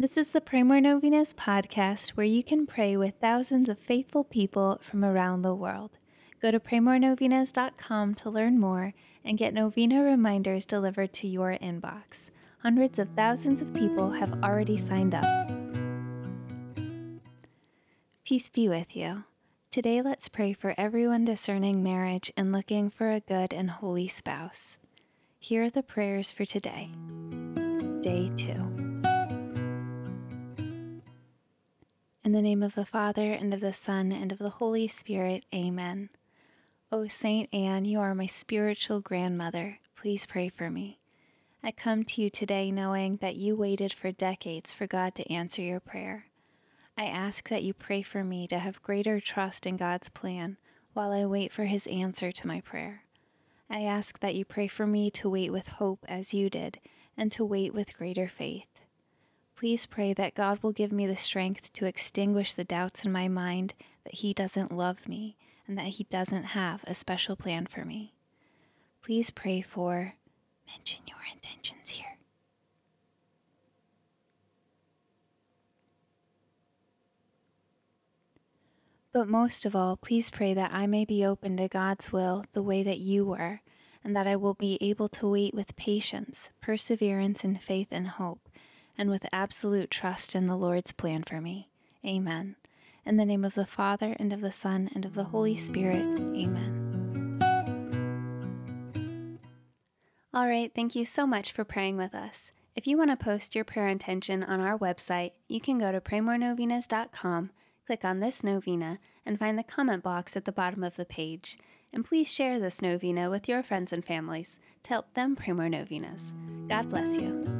This is the Pray More Novenas podcast where you can pray with thousands of faithful people from around the world. Go to praymorenovenas.com to learn more and get novena reminders delivered to your inbox. Hundreds of thousands of people have already signed up. Peace be with you. Today, let's pray for everyone discerning marriage and looking for a good and holy spouse. Here are the prayers for today. Day 2. In the name of the Father, and of the Son, and of the Holy Spirit, amen. O Saint Anne, you are my spiritual grandmother. Please pray for me. I come to you today knowing that you waited for decades for God to answer your prayer. I ask that you pray for me to have greater trust in God's plan while I wait for his answer to my prayer. I ask that you pray for me to wait with hope as you did, and to wait with greater faith. Please pray that God will give me the strength to extinguish the doubts in my mind that He doesn't love me and that He doesn't have a special plan for me. Please pray for, mention your intentions here. But most of all, please pray that I may be open to God's will the way that you were, and that I will be able to wait with patience, perseverance, and faith and hope and with absolute trust in the Lord's plan for me. Amen. In the name of the Father, and of the Son, and of the Holy Spirit. Amen. All right, thank you so much for praying with us. If you want to post your prayer intention on our website, you can go to praymorenovenas.com, click on this novena, and find the comment box at the bottom of the page. And please share this novena with your friends and families to help them pray more novenas. God bless you.